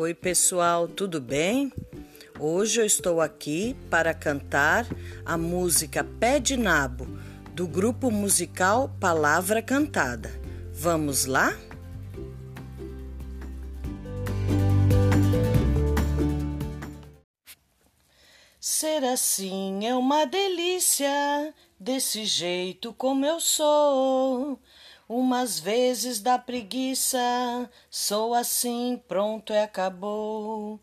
Oi, pessoal, tudo bem? Hoje eu estou aqui para cantar a música Pé de Nabo, do grupo musical Palavra Cantada. Vamos lá? Ser assim é uma delícia, desse jeito como eu sou. Umas vezes dá preguiça, sou assim, pronto e acabou.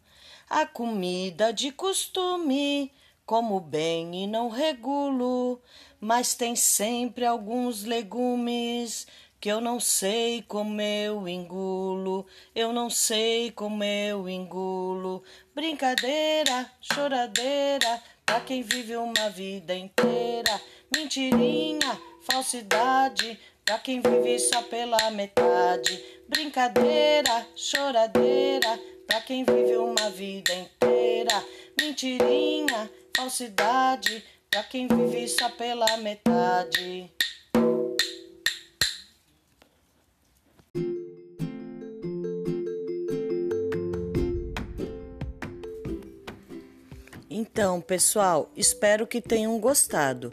A comida de costume, como bem e não regulo, mas tem sempre alguns legumes que eu não sei como eu engulo, eu não sei como eu engulo. Brincadeira, choradeira, pra quem vive uma vida inteira. Mentirinha, falsidade, Pra quem vive só pela metade, brincadeira, choradeira. Pra quem vive uma vida inteira, mentirinha, falsidade. Pra quem vive só pela metade. Então, pessoal, espero que tenham gostado.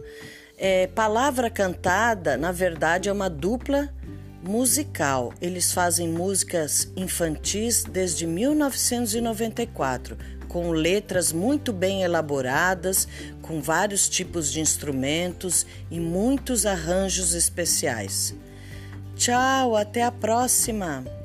É, Palavra Cantada, na verdade, é uma dupla musical. Eles fazem músicas infantis desde 1994, com letras muito bem elaboradas, com vários tipos de instrumentos e muitos arranjos especiais. Tchau, até a próxima!